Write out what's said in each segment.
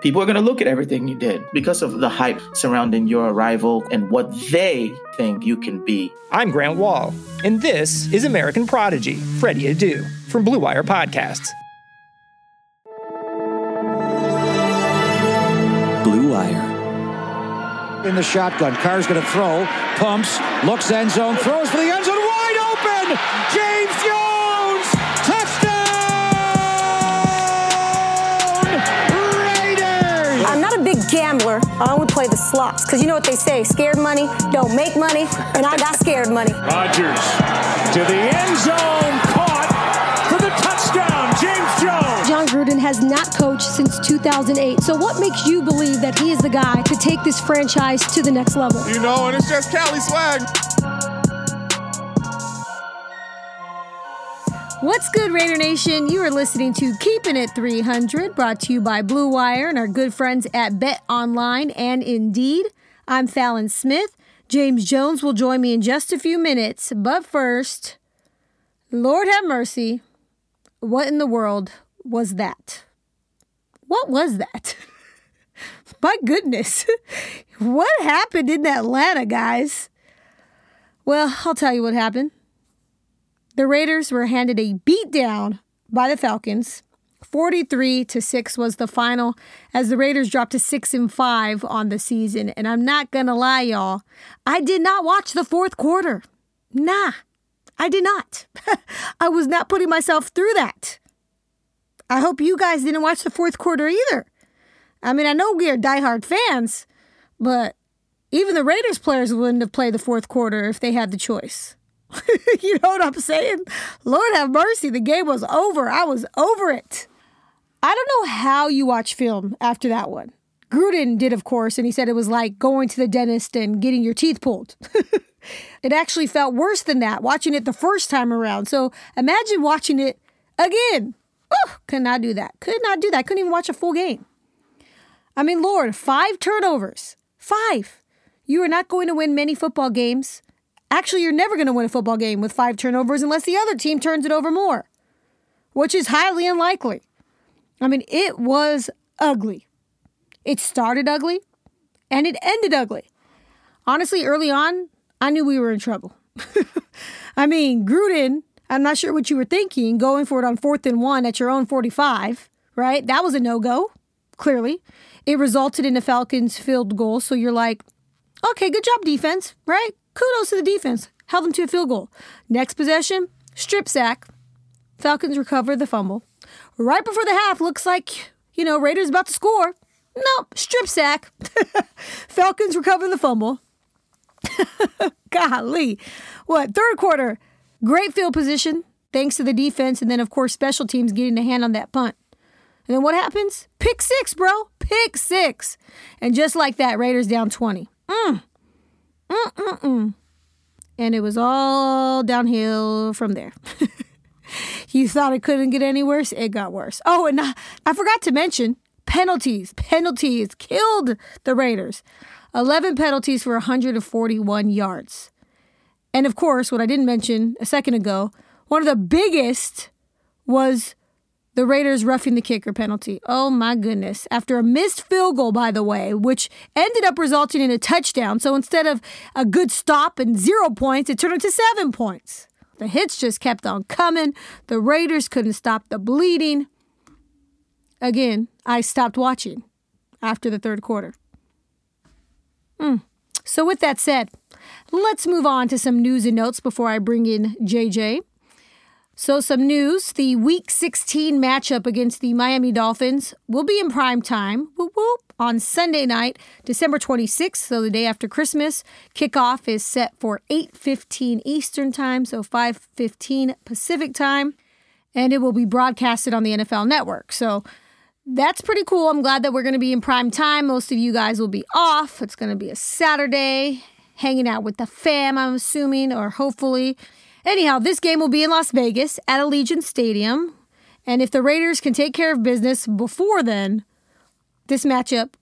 People are going to look at everything you did because of the hype surrounding your arrival and what they think you can be. I'm Grant Wahl, and this is American Prodigy, Freddie Adu, from Blue Wire Podcasts. Blue Wire. In the shotgun, Carr's going to throw, pumps, looks end zone, throws for the end zone, wide open! James I only play the slots because you know what they say: scared money don't make money, and I got scared money. Rodgers to the end zone, caught for the touchdown, James Jones! Jon Gruden has not coached since 2008. So, what makes you believe that he is the guy to take this franchise to the next level? You know, and it's just Cali swag. What's good, Raider Nation? You are listening to Keeping It 300, brought to you by Blue Wire and our good friends at Bet Online and Indeed. I'm Fallon Smith. James Jones will join me in just a few minutes. But first, Lord have mercy. What in the world was that? What was that? My goodness. what happened in Atlanta, guys? Well, I'll tell you what happened. The Raiders were handed a beatdown by the Falcons. 43 to 6 was the final as the Raiders dropped to 6 and 5 on the season. And I'm not going to lie, y'all. I did not watch the fourth quarter. Nah, I did not. I was not putting myself through that. I hope you guys didn't watch the fourth quarter either. I mean, I know we are diehard fans, but even the Raiders players wouldn't have played the fourth quarter if they had the choice. you know what I'm saying? Lord have mercy, the game was over. I was over it. I don't know how you watch film after that one. Gruden did, of course, and he said it was like going to the dentist and getting your teeth pulled. it actually felt worse than that watching it the first time around. So imagine watching it again. Oh, could not do that. Could not do that. Couldn't even watch a full game. I mean, Lord, five turnovers. Five. You are not going to win many football games. Actually, you're never going to win a football game with five turnovers unless the other team turns it over more, which is highly unlikely. I mean, it was ugly. It started ugly and it ended ugly. Honestly, early on, I knew we were in trouble. I mean, Gruden I'm not sure what you were thinking going for it on fourth and one at your own 45, right? That was a no go, clearly. It resulted in a Falcons field goal. So you're like, okay, good job, defense, right? Kudos to the defense. Held them to a field goal. Next possession, strip sack. Falcons recover the fumble. Right before the half, looks like, you know, Raiders about to score. No, strip sack. Falcons recover the fumble. Golly. What, third quarter? Great field position, thanks to the defense, and then, of course, special teams getting a hand on that punt. And then what happens? Pick six, bro. Pick six. And just like that, Raiders down 20. Mm. Mm-mm-mm. And it was all downhill from there. you thought it couldn't get any worse? It got worse. Oh, and I, I forgot to mention penalties. Penalties killed the Raiders. 11 penalties for 141 yards. And of course, what I didn't mention a second ago, one of the biggest was the Raiders roughing the kicker penalty. Oh my goodness. After a missed field goal, by the way, which ended up resulting in a touchdown. So instead of a good stop and zero points, it turned into seven points. The hits just kept on coming. The Raiders couldn't stop the bleeding. Again, I stopped watching after the third quarter. Hmm. So, with that said, let's move on to some news and notes before I bring in JJ. So, some news the Week 16 matchup against the Miami Dolphins will be in prime time whoop, whoop, on Sunday night, December 26th, so the day after Christmas. Kickoff is set for 8:15 Eastern Time, so 5:15 Pacific Time, and it will be broadcasted on the NFL Network. So, that's pretty cool. I'm glad that we're going to be in prime time. Most of you guys will be off. It's going to be a Saturday, hanging out with the fam, I'm assuming, or hopefully. Anyhow, this game will be in Las Vegas at Allegiant Stadium. And if the Raiders can take care of business before then, this matchup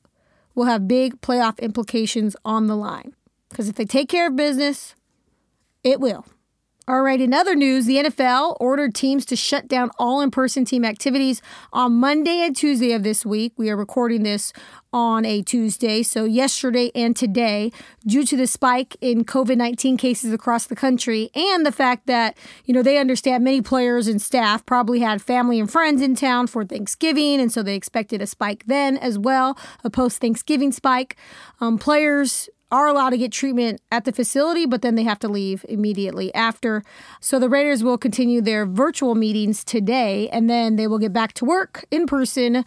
will have big playoff implications on the line. Because if they take care of business, it will. All right, in other news, the NFL ordered teams to shut down all in person team activities on Monday and Tuesday of this week. We are recording this on a Tuesday, so yesterday and today, due to the spike in COVID 19 cases across the country and the fact that, you know, they understand many players and staff probably had family and friends in town for Thanksgiving, and so they expected a spike then as well, a post Thanksgiving spike. Um, players are allowed to get treatment at the facility, but then they have to leave immediately after. So the Raiders will continue their virtual meetings today, and then they will get back to work in person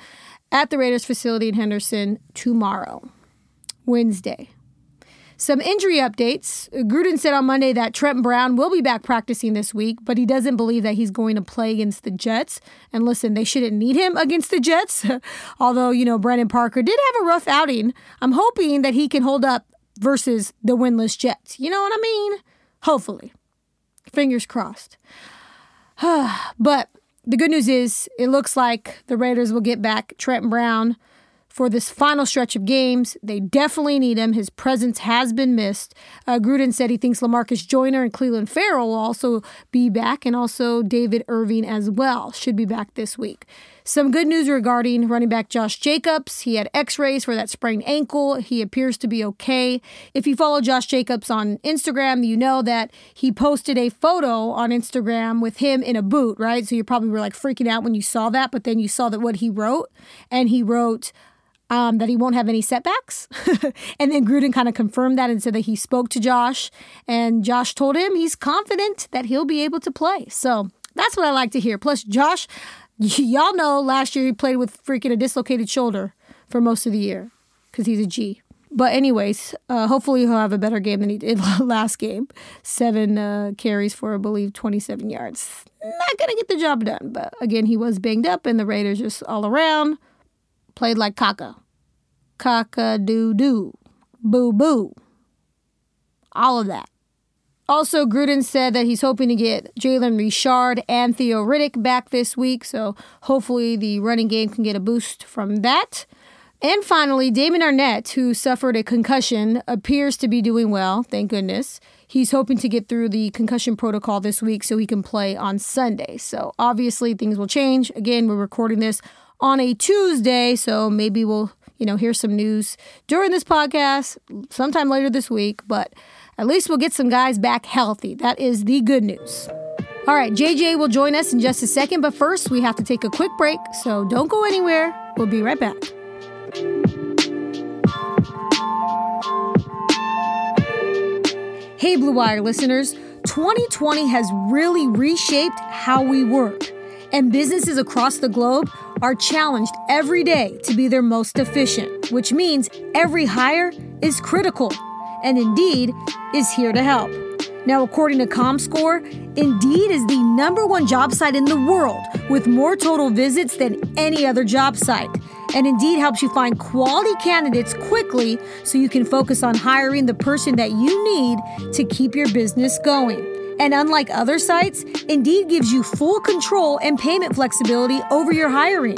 at the Raiders facility in Henderson tomorrow, Wednesday. Some injury updates. Gruden said on Monday that Trent Brown will be back practicing this week, but he doesn't believe that he's going to play against the Jets. And listen, they shouldn't need him against the Jets. Although, you know, Brandon Parker did have a rough outing. I'm hoping that he can hold up versus the winless Jets. You know what I mean? Hopefully. Fingers crossed. but the good news is it looks like the Raiders will get back Trent Brown for this final stretch of games. They definitely need him. His presence has been missed. Uh, Gruden said he thinks LaMarcus Joyner and Clelin Ferrell will also be back, and also David Irving as well should be back this week. Some good news regarding running back Josh Jacobs. He had x rays for that sprained ankle. He appears to be okay. If you follow Josh Jacobs on Instagram, you know that he posted a photo on Instagram with him in a boot, right? So you probably were like freaking out when you saw that, but then you saw that what he wrote, and he wrote, um, that he won't have any setbacks. and then Gruden kind of confirmed that and said that he spoke to Josh, and Josh told him he's confident that he'll be able to play. So that's what I like to hear. Plus, Josh, y'all know last year he played with freaking a dislocated shoulder for most of the year because he's a G. But anyways, uh, hopefully he'll have a better game than he did last game. Seven uh, carries for, I believe, 27 yards. Not gonna get the job done, but again, he was banged up, and the Raiders just all around played like caca. Caca doo doo. Boo boo. All of that. Also, Gruden said that he's hoping to get Jalen Richard and Theo Riddick back this week, so hopefully the running game can get a boost from that. And finally, Damon Arnette, who suffered a concussion, appears to be doing well, thank goodness. He's hoping to get through the concussion protocol this week so he can play on Sunday. So obviously things will change. Again, we're recording this on a Tuesday, so maybe we'll, you know, hear some news during this podcast sometime later this week, but at least we'll get some guys back healthy. That is the good news. All right, JJ will join us in just a second, but first we have to take a quick break, so don't go anywhere. We'll be right back. Hey, Blue Wire listeners, 2020 has really reshaped how we work, and businesses across the globe are challenged every day to be their most efficient, which means every hire is critical, and Indeed is here to help. Now, according to ComScore, Indeed is the number one job site in the world with more total visits than any other job site. And Indeed helps you find quality candidates quickly so you can focus on hiring the person that you need to keep your business going. And unlike other sites, Indeed gives you full control and payment flexibility over your hiring.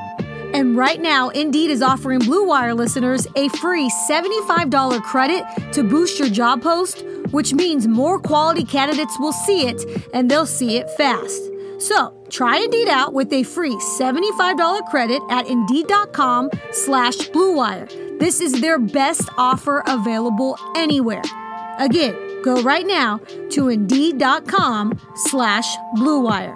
And right now, Indeed is offering Blue Wire listeners a free $75 credit to boost your job post which means more quality candidates will see it and they'll see it fast. So try Indeed out with a free $75 credit at Indeed.com slash BlueWire. This is their best offer available anywhere. Again, go right now to Indeed.com slash BlueWire.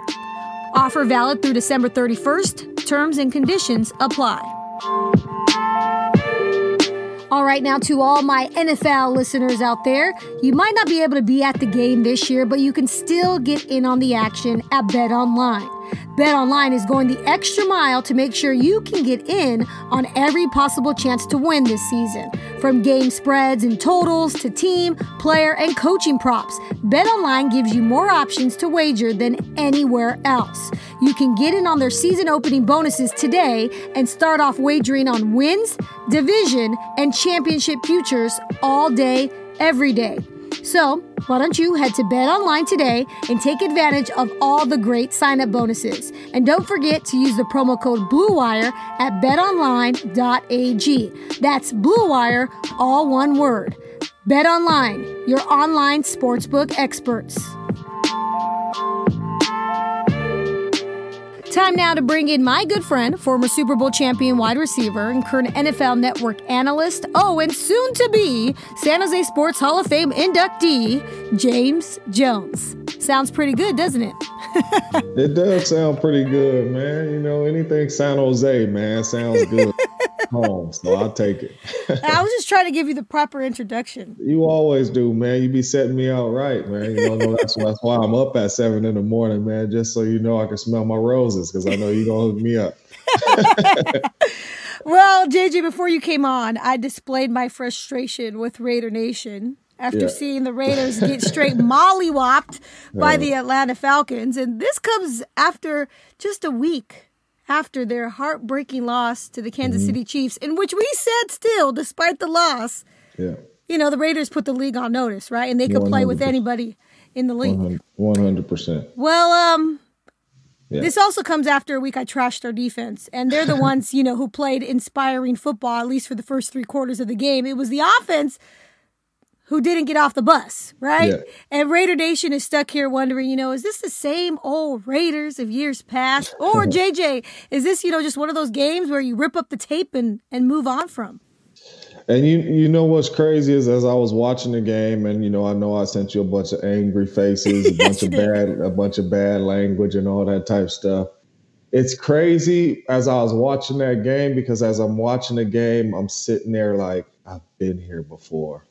Offer valid through December 31st. Terms and conditions apply. All right, now to all my NFL listeners out there, you might not be able to be at the game this year, but you can still get in on the action at Bet Online. Bet Online is going the extra mile to make sure you can get in on every possible chance to win this season. From game spreads and totals to team, player, and coaching props, Bet Online gives you more options to wager than anywhere else. You can get in on their season opening bonuses today and start off wagering on wins, division, and championship futures all day, every day. So, why don't you head to Bet Online today and take advantage of all the great sign up bonuses? And don't forget to use the promo code BLUEWIRE at betonline.ag. That's BLUEWIRE, all one word. Bet Online, your online sportsbook experts. Time now to bring in my good friend, former Super Bowl champion wide receiver and current NFL Network analyst, oh, and soon to be San Jose Sports Hall of Fame inductee, James Jones. Sounds pretty good, doesn't it? it does sound pretty good, man. You know, anything San Jose, man, sounds good. home, so I'll take it. I was just trying to give you the proper introduction. You always do, man. You be setting me out right, man. You know, that's, that's why I'm up at seven in the morning, man, just so you know I can smell my roses because I know you're gonna hook me up. well, JJ, before you came on, I displayed my frustration with Raider Nation after yeah. seeing the Raiders get straight mollywopped by the Atlanta Falcons. And this comes after just a week after their heartbreaking loss to the Kansas mm-hmm. City Chiefs, in which we said still, despite the loss, yeah. you know, the Raiders put the league on notice, right? And they could 100%. play with anybody in the league. 100%. Well, um, yeah. This also comes after a week I trashed our defense, and they're the ones, you know, who played inspiring football at least for the first three quarters of the game. It was the offense who didn't get off the bus, right? Yeah. And Raider Nation is stuck here wondering, you know, is this the same old Raiders of years past? Or JJ, is this, you know, just one of those games where you rip up the tape and, and move on from? And you you know what's crazy is as I was watching the game, and you know I know I sent you a bunch of angry faces, a yes, bunch of bad a bunch of bad language, and all that type stuff. It's crazy as I was watching that game because as I'm watching the game, I'm sitting there like I've been here before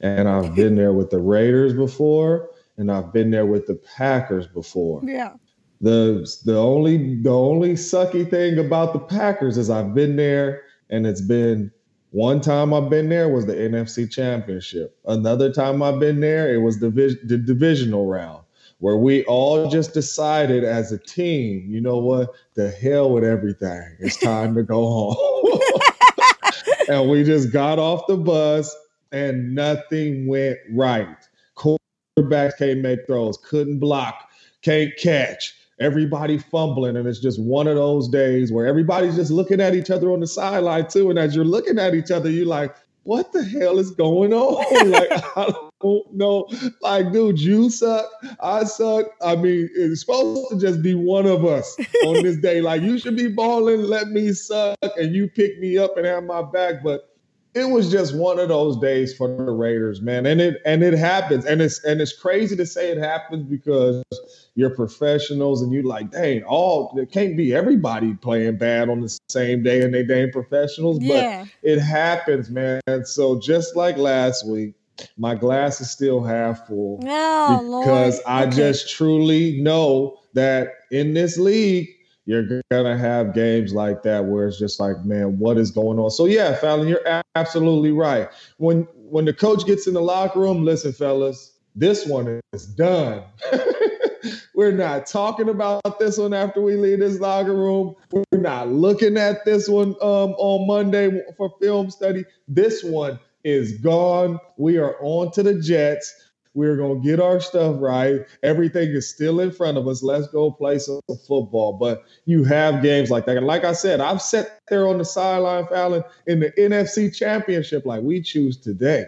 and I've been there with the Raiders before, and I've been there with the Packers before. Yeah. The the only the only sucky thing about the Packers is I've been there, and it's been one time I've been there was the NFC Championship. Another time I've been there, it was the, the divisional round where we all just decided as a team, you know what, the hell with everything. It's time to go home. and we just got off the bus and nothing went right. Quarterbacks can't make throws, couldn't block, can't catch. Everybody fumbling, and it's just one of those days where everybody's just looking at each other on the sideline too. And as you're looking at each other, you're like, "What the hell is going on?" like I don't know. Like, dude, you suck. I suck. I mean, it's supposed to just be one of us on this day. Like, you should be balling. Let me suck, and you pick me up and have my back. But it was just one of those days for the Raiders, man. And it and it happens. And it's and it's crazy to say it happens because you're professionals and you like, dang, all it can't be everybody playing bad on the same day and they dang professionals. Yeah. But it happens, man. So just like last week, my glass is still half full. Oh, because Lord. I okay. just truly know that in this league, you're gonna have games like that where it's just like, man, what is going on? So yeah, Fallon, you're absolutely right. When when the coach gets in the locker room, listen, fellas, this one is done. We're not talking about this one after we leave this locker room. We're not looking at this one um, on Monday for film study. This one is gone. We are on to the Jets. We're going to get our stuff right. Everything is still in front of us. Let's go play some football. But you have games like that. And like I said, I've sat there on the sideline, Fallon, in the NFC championship like we choose today.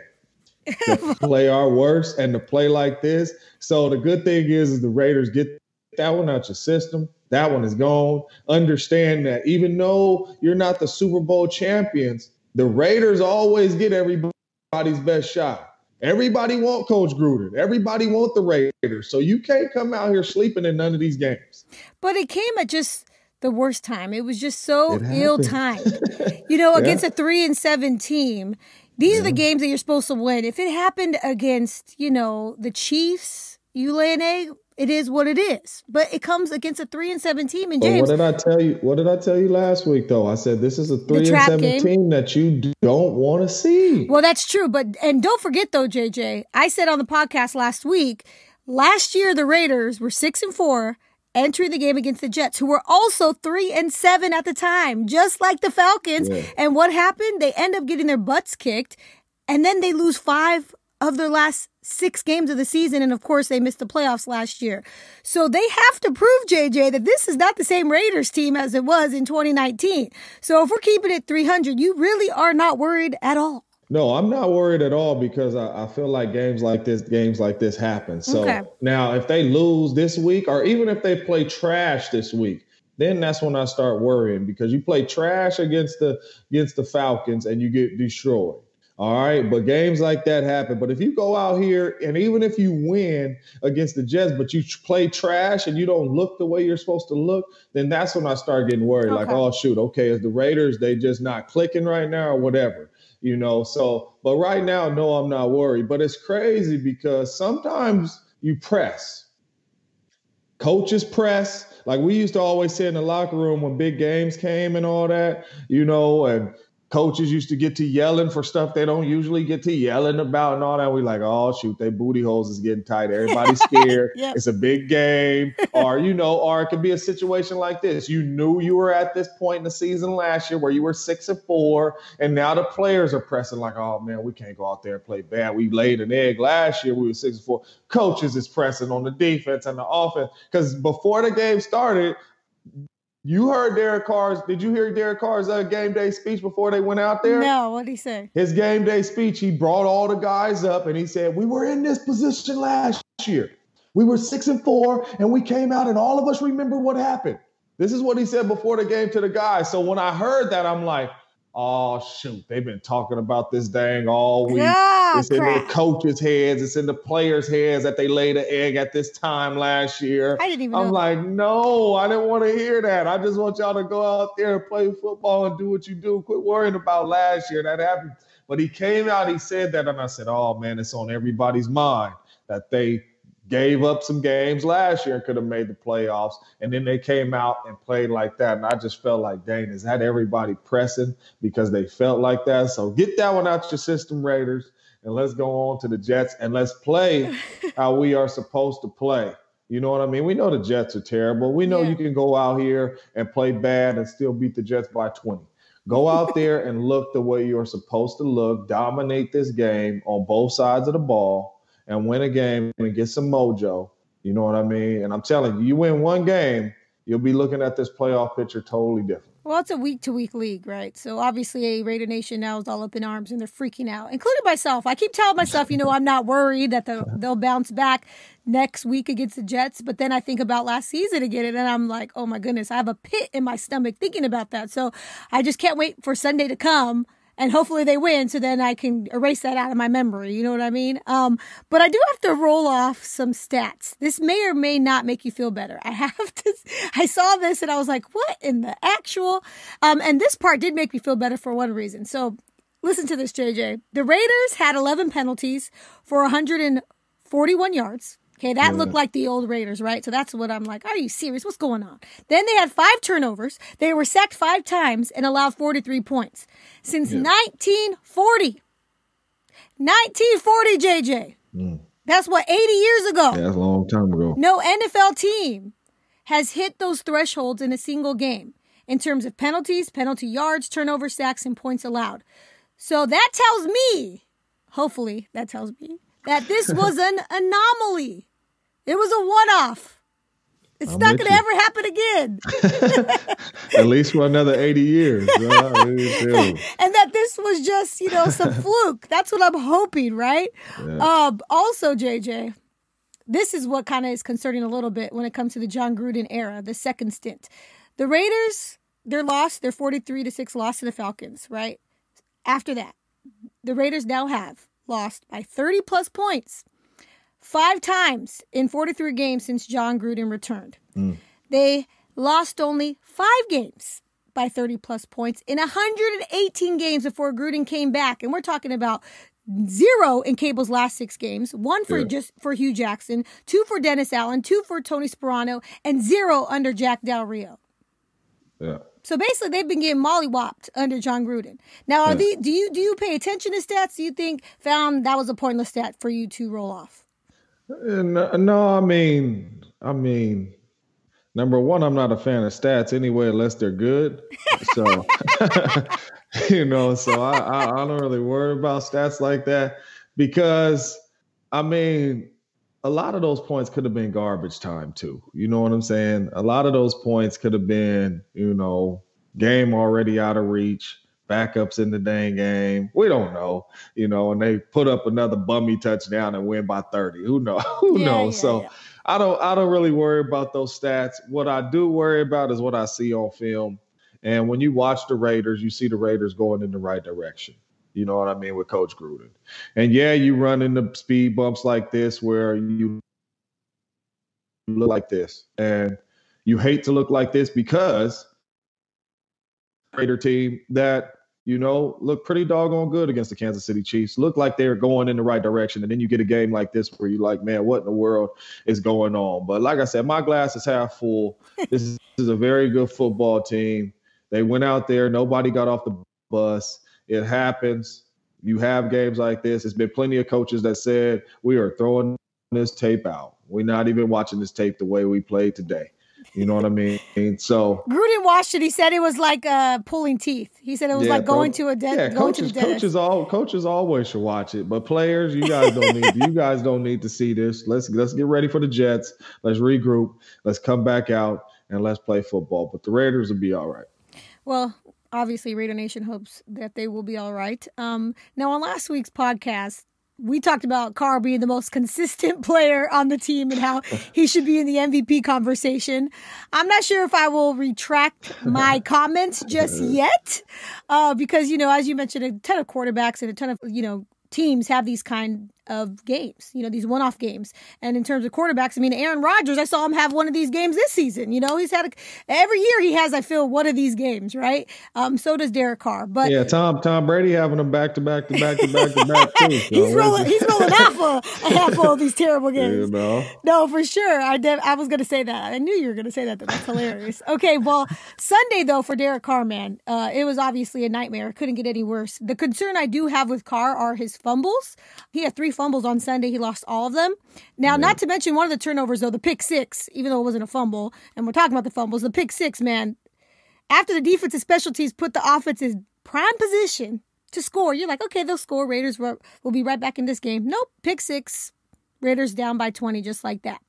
to play our worst and to play like this. So the good thing is, is the Raiders get that one out your system. That one is gone. Understand that even though you're not the Super Bowl champions, the Raiders always get everybody's best shot. Everybody want Coach Gruden. Everybody want the Raiders. So you can't come out here sleeping in none of these games. But it came at just the worst time. It was just so ill timed. you know, yeah. against a three and seven team, these yeah. are the games that you're supposed to win. If it happened against, you know, the Chiefs, you lay an egg, it is what it is. But it comes against a three and seven team. And James, what did I tell you? What did I tell you last week though? I said this is a three and seven game. team that you don't want to see. Well, that's true. But and don't forget though, JJ, I said on the podcast last week, last year the Raiders were six and four entering the game against the Jets, who were also three and seven at the time, just like the Falcons. Yeah. And what happened? They end up getting their butts kicked, and then they lose five of their last six games of the season. And of course, they missed the playoffs last year. So they have to prove, JJ, that this is not the same Raiders team as it was in 2019. So if we're keeping it 300, you really are not worried at all. No, I'm not worried at all because I, I, feel like games like this, games like this happen. So okay. now, if they lose this week, or even if they play trash this week, then that's when I start worrying because you play trash against the against the Falcons and you get destroyed. All right. But games like that happen. But if you go out here and even if you win against the Jets, but you play trash and you don't look the way you're supposed to look, then that's when I start getting worried. Okay. Like, oh, shoot, okay, is the Raiders, they just not clicking right now or whatever, you know? So, but right now, no, I'm not worried. But it's crazy because sometimes you press. Coaches press. Like we used to always say in the locker room when big games came and all that, you know, and coaches used to get to yelling for stuff they don't usually get to yelling about and all that. We like, oh shoot, they booty holes is getting tight. Everybody's scared. yep. It's a big game. or, you know, or it could be a situation like this. You knew you were at this point in the season last year where you were six and four, and now the players are pressing like, oh man, we can't go out there and play bad. We laid an egg last year. We were six and four. Coaches is pressing on the defense and the offense. Because before the game started, you heard Derek Carr's. Did you hear Derek Carr's uh, game day speech before they went out there? No. What did he say? His game day speech. He brought all the guys up and he said, "We were in this position last year. We were six and four, and we came out, and all of us remember what happened." This is what he said before the game to the guys. So when I heard that, I'm like, Oh shoot, they've been talking about this dang all week. Yeah, it's crap. in the coaches' heads, it's in the players' heads that they laid an egg at this time last year. I didn't even I'm like, no, I didn't want to hear that. I just want y'all to go out there and play football and do what you do. Quit worrying about last year. That happened. But he came out, he said that, and I said, Oh man, it's on everybody's mind that they gave up some games last year and could have made the playoffs. And then they came out and played like that. And I just felt like, dang, is that everybody pressing because they felt like that? So get that one out your system, Raiders, and let's go on to the Jets and let's play how we are supposed to play. You know what I mean? We know the Jets are terrible. We know yeah. you can go out here and play bad and still beat the Jets by 20. Go out there and look the way you're supposed to look, dominate this game on both sides of the ball and win a game and get some mojo. You know what I mean? And I'm telling you, you win one game, you'll be looking at this playoff picture totally different. Well, it's a week to week league, right? So obviously, a Raider Nation now is all up in arms and they're freaking out, including myself. I keep telling myself, you know, I'm not worried that the, they'll bounce back next week against the Jets. But then I think about last season again, and I'm like, oh my goodness, I have a pit in my stomach thinking about that. So I just can't wait for Sunday to come and hopefully they win so then I can erase that out of my memory. You know what I mean? Um, but I do have to roll off some stats. This may or may not make you feel better. I have to, I saw this and I was like, what in the actual? Um, and this part did make me feel better for one reason. So listen to this, JJ. The Raiders had 11 penalties for 141 yards. Okay, that yeah. looked like the old Raiders, right? So that's what I'm like. Are you serious? What's going on? Then they had five turnovers. They were sacked five times and allowed 43 points. Since yeah. 1940. 1940, JJ. Mm. That's what, 80 years ago. Yeah, that's a long time ago. No NFL team has hit those thresholds in a single game in terms of penalties, penalty yards, turnover sacks, and points allowed. So that tells me, hopefully, that tells me that this was an anomaly. It was a one off. It's I'm not going to ever happen again. At least for another 80 years. Uh, and that this was just, you know, some fluke. That's what I'm hoping, right? Um, also, JJ, this is what kind of is concerning a little bit when it comes to the Jon Gruden era, the second stint. The Raiders, they're lost. They're 43 to 6 lost to the Falcons, right? After that, the Raiders now have lost by 30 plus points five times in 43 games since Jon Gruden returned. They lost only five games by 30 plus points in 118 games before Gruden came back. And we're talking about zero in Cable's last six games, one for Yeah. just for Hue Jackson, two for Dennis Allen, two for Tony Sparano, and zero under Jack Del Rio. Yeah. So basically, they've been getting mollywopped under Jon Gruden. Now, are the do you do you pay attention to stats? Do you think found that was a pointless stat for you to roll off? Uh, No, I mean, I mean, number one, I'm not a fan of stats anyway, unless they're good. So, you know, so I, I, I don't really worry about stats like that because, I mean, a lot of those points could have been garbage time too. You know what I'm saying? A lot of those points could have been, you know, game already out of reach, backups in the dang game. We don't know, you know, and they put up another bummy touchdown and win by 30. Who knows? Who Yeah, knows? yeah, so yeah. I don't I don't really worry about those stats. What I do worry about is what I see on film. And when you watch the Raiders, you see the Raiders going in the right direction. You know what I mean with Coach Gruden. And yeah, you run into speed bumps like this where you look like this. And you hate to look like this because Raider team that you know look pretty doggone good against the Kansas City Chiefs. Look like they're going in the right direction, and then you get a game like this where you're like, man, what in the world is going on? But like I said, my glass is half full. This is, this is a very good football team. They went out there, nobody got off the bus. It happens. You have games like this. There's been plenty of coaches that said we are throwing this tape out. We're not even watching this tape the way we played today. You know what I mean? So Gruden watched it. He said it was like uh, pulling teeth. He said it was Yeah, like going to a dead. yeah, going coaches, to the dentist. coaches, all coaches always should watch it. But players, you guys don't need you guys don't need to see this. Let's let's get ready for the Jets. Let's regroup. Let's come back out and let's play football. But the Raiders will be all right. Well, obviously, Raider Nation hopes that they will be all right. Um, now, on last week's podcast, we talked about Carr being the most consistent player on the team and how he should be in the MVP conversation. I'm not sure if I will retract my comments just yet, uh, because you know, as you mentioned, a ton of quarterbacks and a ton of you know teams have these kind of games, you know, these one-off games. And in terms of quarterbacks, I mean, Aaron Rodgers, I saw him have one of these games this season. You know, he's had a, every year he has, I feel, one of these games, right? Um, so does Derek Carr, but Yeah, Tom Tom Brady having them back to back to back to back to back too. So he's rolling, he's rolling half a, a handful of these terrible you games. know. No, for sure. I de- I was going to say that. I knew you were going to say that. Though. That's hilarious. Okay, well, Sunday though for Derek Carr, man, uh, it was obviously a nightmare. It couldn't get any worse. The concern I do have with Carr are his fumbles. He had three fumbles on Sunday. He lost all of them. Now, not to mention one of the turnovers though, the pick six, even though it wasn't a fumble, and we're talking about the fumbles, the pick six, man. After the defensive specialties put the offense in prime position to score, you're like, okay, they'll score. Raiders will be right back in this game. Nope, pick six. Raiders down by 20 just like that.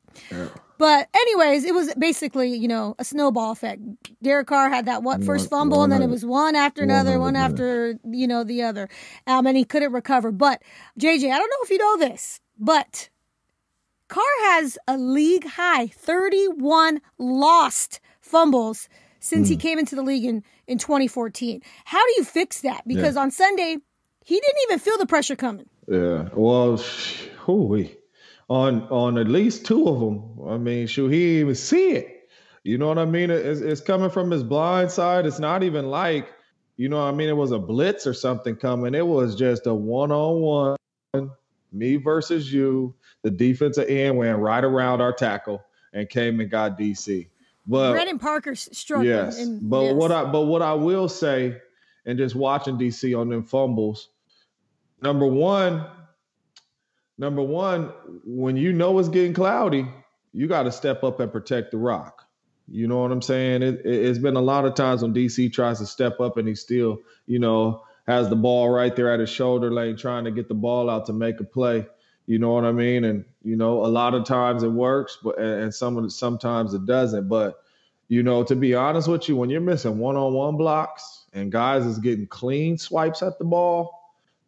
But anyways, it was basically, you know, a snowball effect. Derek Carr had that what first One- fumble, and then it was one after another, one 100%. after, you know, the other. Um, and he couldn't recover. But JJ, I don't know if you know this, but Carr has a league high 31 lost fumbles since Hmm. he came into the league in, in 2014. How do you fix that? Because on Sunday, he didn't even feel the pressure coming. Yeah. Well, holy. On on at least two of them. I mean, should he even see it. You know what I mean? It's, it's coming from his blind side. It's not even like, you know, what I mean, it was a blitz or something coming. It was just a one on one, me versus you. The defensive end went right around our tackle and came and got DC. But Brandon Parker's struggling. Yes, and- but yes. what I but what I will say, and just watching DC on them fumbles, number one, number one, when you know it's getting cloudy, you got to step up and protect the rock. You know what I'm saying? It, it, has been a lot of times when DC tries to step up and he still, you know, has the ball right there at his shoulder lane, trying to get the ball out to make a play. You know what I mean? And you know, a lot of times it works, but and some of the, sometimes it doesn't. But you know, to be honest with you, when you're missing one-on-one blocks and guys is getting clean swipes at the ball,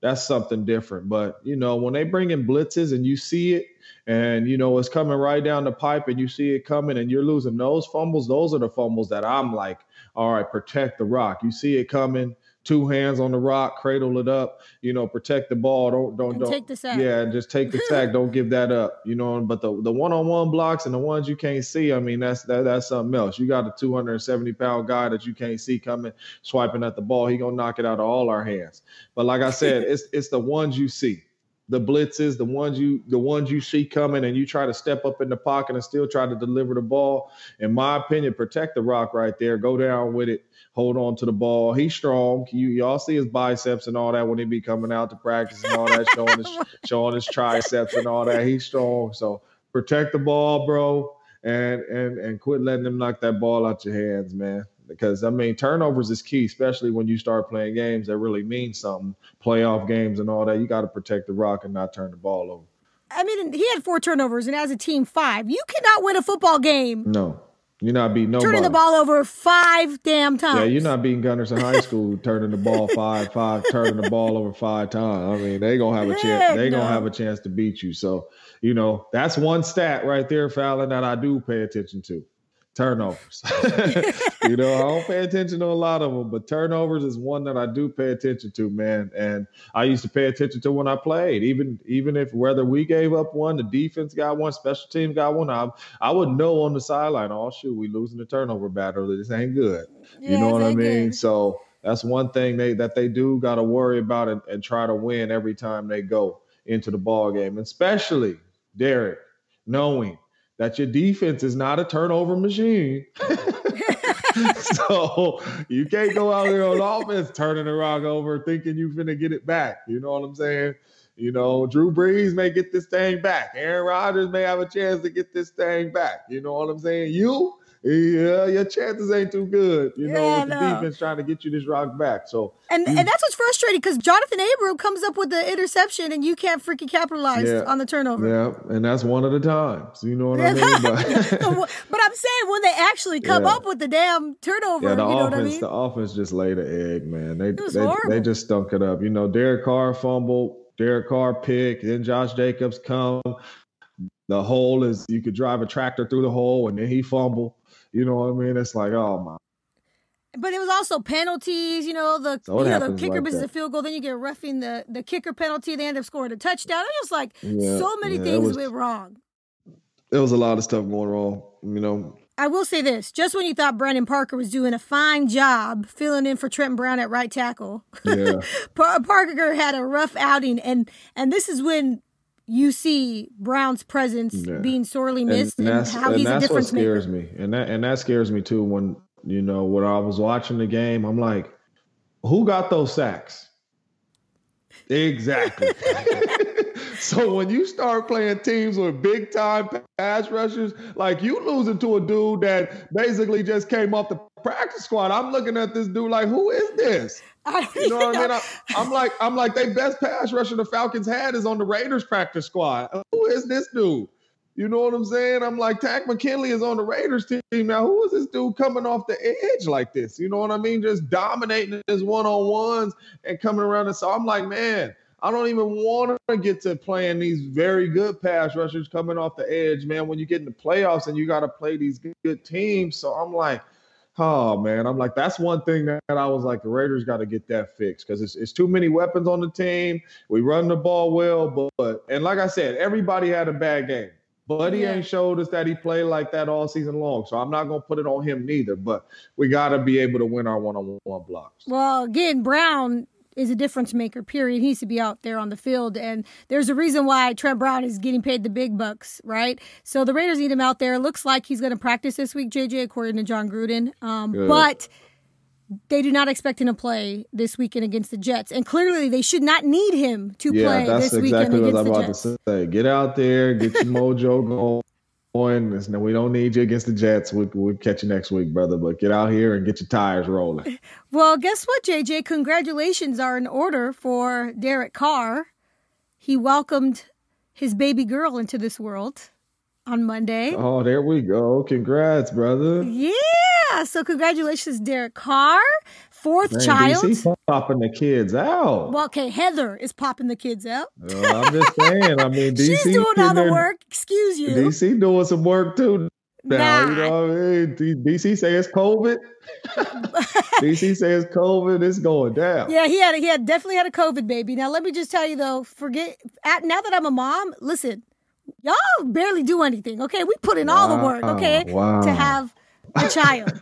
that's something different. But you know, when they bring in blitzes and you see it, and you know it's coming right down the pipe, and you see it coming, and you're losing those fumbles, those are the fumbles that I'm like, all right, protect the rock. You see it coming two hands on the rock, cradle it up, you know, protect the ball. Don't don't And don't take the sack. Yeah, just take the sack. Don't give that up. You know, but the the one on one blocks and the ones you can't see, I mean, that's that, that's something else. You got a 270 pound guy that you can't see coming, swiping at the ball. He gonna knock it out of all our hands. But like I said, it's it's the ones you see. The blitzes, the ones you the ones you see coming, and you try to step up in the pocket and still try to deliver the ball. In my opinion, protect the rock right there. Go down with it hold on to the ball. He's strong. You y'all see his biceps and all that when he be coming out to practice and all that, showing his showing his triceps and all that. He's strong. So protect the ball, bro, and and and quit letting him knock that ball out your hands, man. Because I mean, turnovers is key, especially when you start playing games that really mean something, playoff games and all that. You got to protect the rock and not turn the ball over. I mean, he had four turnovers, and as a team, five. You cannot win a football game No, you're not beating nobody. turning the ball over five damn times. Yeah, you're not beating Gunners in high school turning the ball five, five, turning the ball over five times. I mean, they gonna have a chance. They gonna have a chance to beat you. So, you know, that's one stat right there, Fallon, that I do pay attention to. Turnovers. you know, I don't pay attention to a lot of them, but turnovers is one that I do pay attention to, man. And I used to pay attention to when I played, even even if whether we gave up one, the defense got one, special team got one. I I would know on the sideline, oh shoot, we losing the turnover battle. This ain't good. You know what I mean? good. So that's one thing they that they do got to worry about and, and try to win every time they go into the ball game, especially Derek, knowing that your defense is not a turnover machine. so you can't go out there on offense turning the rock over thinking you're going to get it back. You know what I'm saying? You know, Drew Brees may get this thing back. Aaron Rodgers may have a chance to get this thing back. You know what I'm saying? You, yeah, your chances ain't too good. You know, Yeah, with the no. defense trying to get you this rock back. So And and that's what's frustrating because Johnathan Abram comes up with the interception and you can't freaking capitalize Yeah. on the turnover. yeah, and that's one of the times. You know what I mean? But but I'm saying when they actually come Yeah. up with the damn turnover, Yeah, the you know offense, what I mean? the offense just laid an egg, man. They was they, they just stunk it up. You know, Derek Carr fumbled, Derek Carr pick, then Josh Jacobs come. The hole is you could drive a tractor through the hole, and then he fumble. You know what I mean? It's like, oh my. But it was also penalties, you know, the So it you know, the kicker like misses a field goal, then you get roughing the, the kicker penalty, they end up scoring a touchdown. It was like Yeah, so many yeah, things was- went wrong. There was a lot of stuff going wrong. You know, I will say this: just when you thought Brandon Parker was doing a fine job filling in for Trenton Brown at right tackle, yeah, Parker had a rough outing, and and this is when you see Brown's presence Yeah. being sorely and, missed and, how and he's a that's what difference maker. scares me, and that and that scares me too. When you know when I was watching the game, I'm like, who got those sacks? Exactly. so when you start playing teams with big time pass rushers, like you losing to a dude that basically just came off the practice squad, I'm looking at this dude like, who is this? You know what I mean? I, I'm like, I'm like, they best pass rusher the Falcons had is on the Raiders practice squad. Who is this dude? You know what I'm saying? I'm like, Takk McKinley is on the Raiders team now. Who is this dude coming off the edge like this? You know what I mean? Just dominating his one on ones and coming around. And so I'm like, man, I don't even want to get to playing these very good pass rushers coming off the edge, man. When you get in the playoffs and you got to play these good teams, so I'm like, oh man, I'm like, that's one thing that I was like, the Raiders got to get that fixed because it's, it's too many weapons on the team. We run the ball well, but, and like I said, everybody had a bad game. But he Yeah. ain't showed us that he played like that all season long. So I'm not gonna put it on him neither. But we gotta be able to win our one-on-one blocks. Well, again, Brown is a difference maker, period. He needs to be out there on the field. And there's a reason why Trent Brown is getting paid the big bucks, right? So the Raiders need him out there. Looks like he's going to practice this week, JJ, according to Jon Gruden. Um, but they do not expect him to play this weekend against the Jets. And clearly, they should not need him to Yeah, play this weekend exactly what against I'm the about Jets. to say. Get out there, get your mojo going. Listen, we don't need you against the Jets. We, we'll catch you next week, brother. But get out here and get your tires rolling. Well, guess what, JJ? Congratulations are in order for Derek Carr. He welcomed his baby girl into this world on Monday. Oh, there we go. Congrats, brother. Yeah. So congratulations, Derek Carr, fourth Man, child. DC popping the kids out. Well, okay, Heather is popping the kids out. Uh, I'm just saying. I mean, DC She's doing all the work. Excuse you. DC doing some work too. Now, you know what I mean? DC say it's COVID. DC says COVID. It's going down. Yeah, he had he had definitely had a COVID baby. Now let me just tell you though, forget at, now that I'm a mom, listen, y'all barely do anything. Okay, we put in all the work. Okay, wow. to have a child.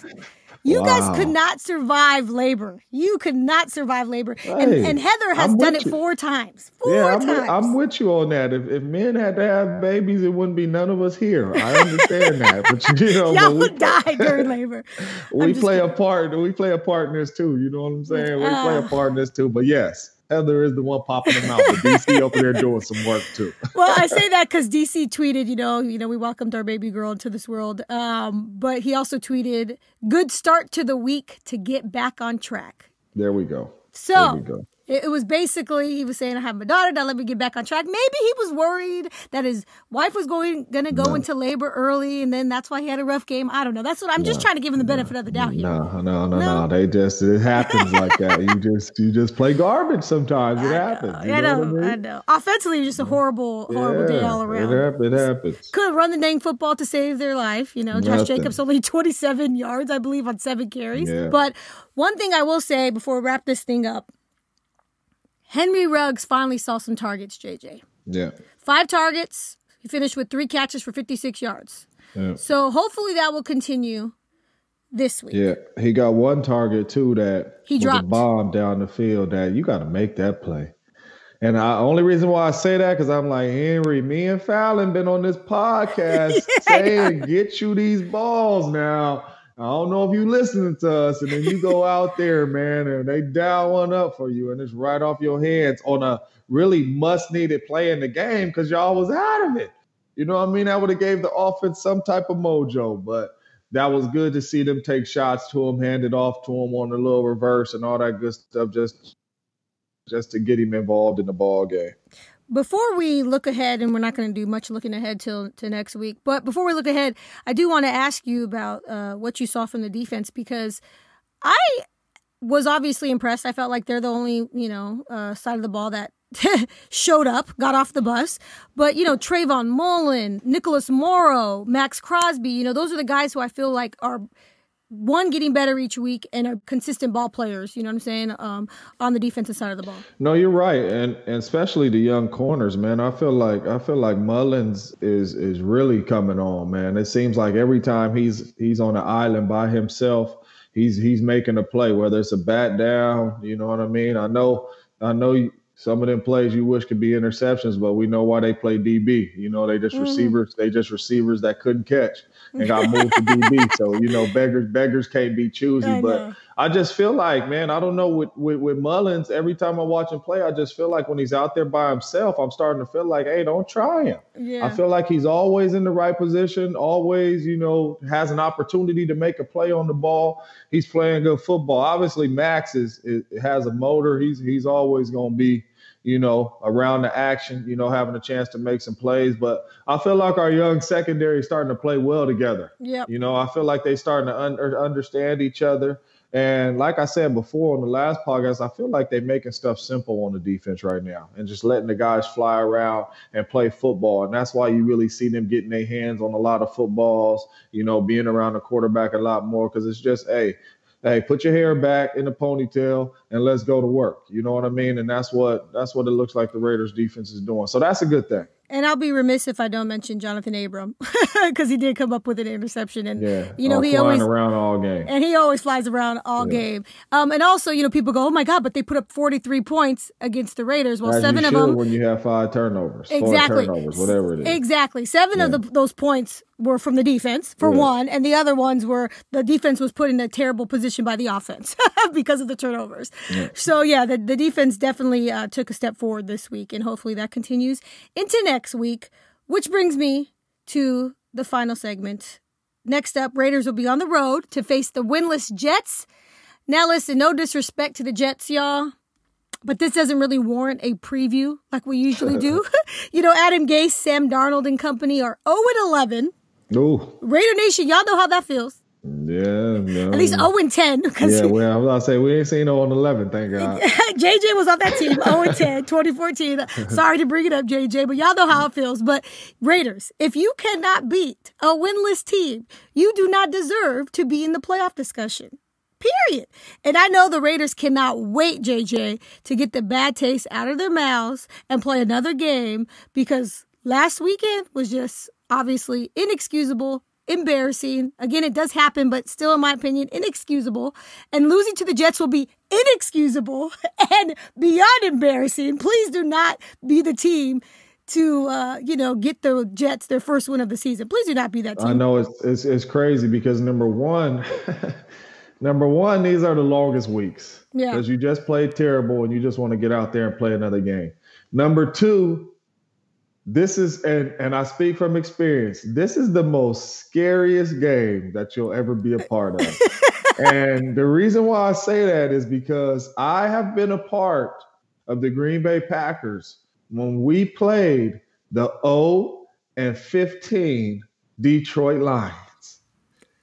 You guys could not survive labor. You could not survive labor. and, Hey, and Heather has done it you. four times. Four Yeah, I'm, times. with- I'm with you on that. If, if men had to have babies, it wouldn't be none of us here. I understand that, but you know, Y'all would die during labor. we play a part. We play a part in this too. You know what I'm saying? We play a Ah. part in this too. But yes, Heather is the one popping them out. But DC over there doing some work too. well, I say that because DC tweeted, you know, you know, we welcomed our baby girl into this world. Um, but he also tweeted, "Good start to the week to get back on track." There we go. So There we go. It, it was basically he was saying, "I have my daughter. Now let me get back on track." Maybe he was worried that his wife was going to go into labor early, and then that's why he had a rough game. I don't know. That's what I'm just trying to give him the benefit of the doubt here. No, no, no, No? no. They just it happens like that. You just you just play garbage sometimes. It happens. You I know, what I know. Offensively, just a horrible, horrible day all around. It, hap- it happens. could have run the dang football to save their life. You know, Josh Jacobs only 27 yards, I believe, on seven carries. Yeah. But one thing I will say before we wrap this thing up Henry Ruggs finally saw some targets, JJ. Yeah. Five targets. He finished with three catches for 56 yards. Yeah. So hopefully that will continue this week. Yeah, he got one target too that He dropped. a bomb down the field that you got to make that play. And the only reason why I say that because I'm like Henry, me and Fallon been on this podcast saying get you these balls now. I don't know if you listening to us, and then you go out there, man, and they dial one up for you, and it's right off your hands on a really must needed play in the game because y'all was out of it. You know what I mean? That would have gave the offense some type of mojo, but that was good to see them take shots to him, hand it off to him on the little reverse and all that good stuff, just just to get him involved in the ball game. Before we look ahead, and we're not going to do much looking ahead till to next week, but before we look ahead, I do want to ask you about uh, what you saw from the defense because I was obviously impressed. I felt like they're the only you know uh, side of the ball that showed up, got off the bus. But you know Trayvon Mullen, Nicholas Morrow, Maxx Crosby, you know those are the guys who I feel like are one getting better each week and are consistent ball players. You know what I'm saying um, on the defensive side of the ball. No, you're right, and, and especially the young corners, man. I feel like I feel like Mullins is is really coming on, man. It seems like every time he's he's on an island by himself, he's he's making a play, whether it's a bat down, you know what I mean. I know, I know. you- Some of them plays you wish could be interceptions, but we know why they play DB. You know, they just Mhm. receivers. They just receivers that couldn't catch and got moved to DB. So you know, beggars beggars can't be choosy. I but know. I just feel like, man, I don't know with, with with Mullins. Every time I watch him play, I just feel like when he's out there by himself, I'm starting to feel like, hey, don't try him. Yeah. I feel like he's always in the right position, always, you know, has an opportunity to make a play on the ball. He's playing good football. Obviously, Max is, is has a motor. He's he's always going to be, you know, around the action, you know, having a chance to make some plays. But I feel like our young secondary is starting to play well together. Yep. You know, I feel like they're starting to un- er, understand each other. And like I said before on the last podcast, I feel like they're making stuff simple on the defense right now and just letting the guys fly around and play football. And that's why you really see them getting their hands on a lot of footballs, you know, being around the quarterback a lot more because it's just, hey, hey, put your hair back in a ponytail and let's go to work. You know what I mean? And that's what that's what it looks like the Raiders defense is doing. So that's a good thing. And I'll be remiss if I don't mention Johnathan Abram because he did come up with an interception, and Yeah. you know all he flying always around all game. and he always flies around all game. Um, and also, you know, people go, "Oh my God!" But they put up forty three points against the Raiders. Well, As seven of them when you have five turnovers, exactly four turnovers, whatever it is. Exactly, seven of the, those points were from the defense for Yeah. one, and the other ones were the defense was put in a terrible position by the offense because of the turnovers. So yeah, the the defense definitely uh, took a step forward this week, and hopefully that continues into next week. Which brings me to the final segment. Next up, Raiders will be on the road to face the winless Jets. Now, listen, no disrespect to the Jets, y'all. but this doesn't really warrant a preview like we usually do. you know, Adam Gase, Sam Darnold, and company are 0 11. Ooh. Raider Nation, y'all know how that feels. Yeah, no. At least 0 and 10. Yeah, well, I was about to say, we ain't seen no on 11, thank God. JJ was on that team, 0 and 10, 2014. Sorry to bring it up, JJ, but y'all know how it feels. But Raiders, if you cannot beat a winless team, you do not deserve to be in the playoff discussion. Period. And I know the Raiders cannot wait, JJ, to get the bad taste out of their mouths and play another game because last weekend was just obviously inexcusable, embarrassing. Again, it does happen, but still, in my opinion, inexcusable. And losing to the Jets will be inexcusable and beyond embarrassing. Please do not be the team to uh, you know get the Jets their first win of the season. Please do not be that team. I know it's it's, it's crazy because number one. Number one, these are the longest weeks. Yeah. Because you just played terrible and you just want to get out there and play another game. Number two, this is and and I speak from experience. This is the most scariest game that you'll ever be a part of. and the reason why I say that is because I have been a part of the Green Bay Packers when we played the 0 and 15 Detroit Lions.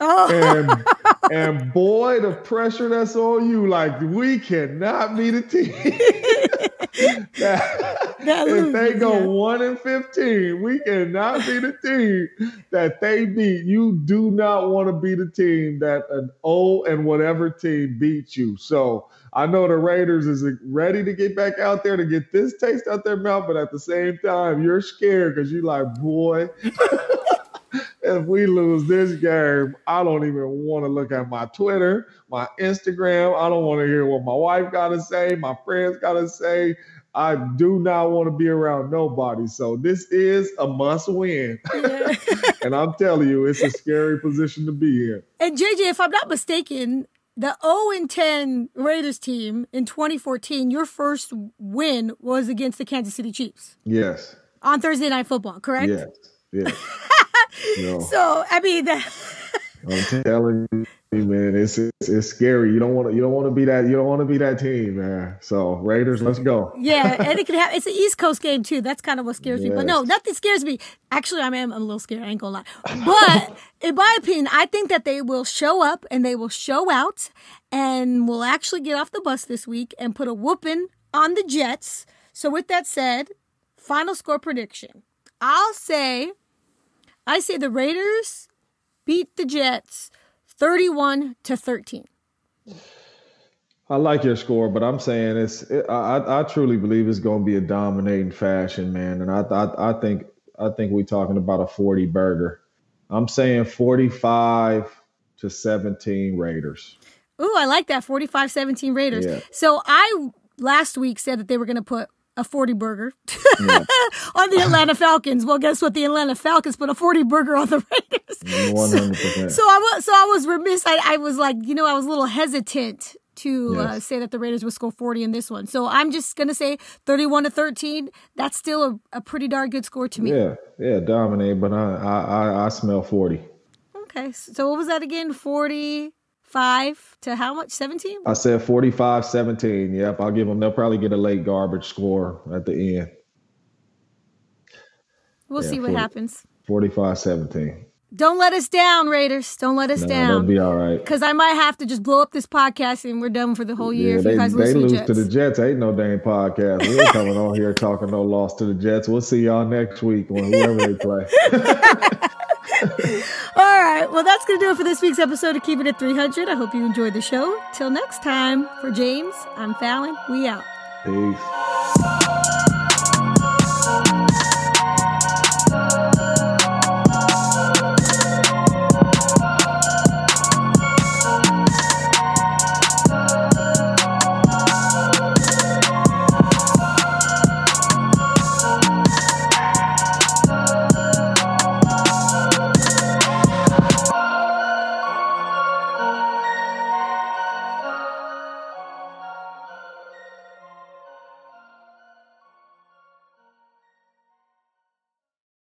Oh. And and boy, the pressure that's on you, like we cannot be the team. that, If they go yeah. one and fifteen, we cannot be the team that they beat. You do not want to be the team that an O and whatever team beats you. So I know the Raiders is ready to get back out there to get this taste out their mouth, but at the same time, you're scared because you're like, boy, if we lose this game, I don't even want to look at my Twitter, my Instagram. I don't want to hear what my wife got to say, my friends got to say. I do not want to be around nobody. So this is a must win. and I'm telling you, it's a scary position to be in. And JJ, if I'm not mistaken, the 0 and 10 Raiders team in 2014, your first win was against the Kansas City Chiefs Yes. on Thursday Night Football, correct? Yes. Yes. no, So I mean, I'm telling you, man, it's, it's it's scary. You don't want to you don't want to be that you don't want to be that team, man. So Raiders, let's go. yeah, and it could have. It's an East Coast game too. That's kind of what scares me. But no, nothing scares me. Actually, I am I'm a little scared. I ain't gonna lie. But in my opinion, I think that they will show up and they will show out, and will actually get off the bus this week and put a whooping on the Jets. So with that said, final score prediction. I'll say, I say the Raiders beat the Jets, thirty-one to thirteen. I like your score, but I'm saying it's. It, I I I truly believe it's going to be a dominating fashion, man. And I I, I think I think we're talking about a 40 burger. I'm saying 45 to 17 Raiders. Ooh, I like that 45-17 Raiders. Yeah. So I last week said that they were going to put a 40 burger on the Atlanta Falcons. Well, guess what? The Atlanta Falcons put a 40 burger on the Raiders. 100%. So I was so I was remiss. I, I was like, you know, I was a little hesitant to uh, say that the Raiders would score 40 in this one. So I'm just going to say 31 to 13. That's still a, a pretty darn good score to me. Yeah, yeah, dominate, but I I I, I smell 40. Okay. So what was that again? 45 to how much? 17? I said 45 17. Yep, I'll give them. They'll probably get a late garbage score at the end. We'll Yeah, see what 40. happens. 45 17. Don't let us down, Raiders. Don't let us No, down. be all right. Because I might have to just blow up this podcast and we're done for the whole year Yeah, they, they lose to the Jets. to the Jets. Ain't no dang podcast. We ain't coming on here talking no loss to the Jets. We'll see y'all next week when whoever they play. Right. Well, that's going to do it for this week's episode of Keep It at 300. I hope you enjoyed the show. Till next time, for James, I'm Fallon. We out. Peace.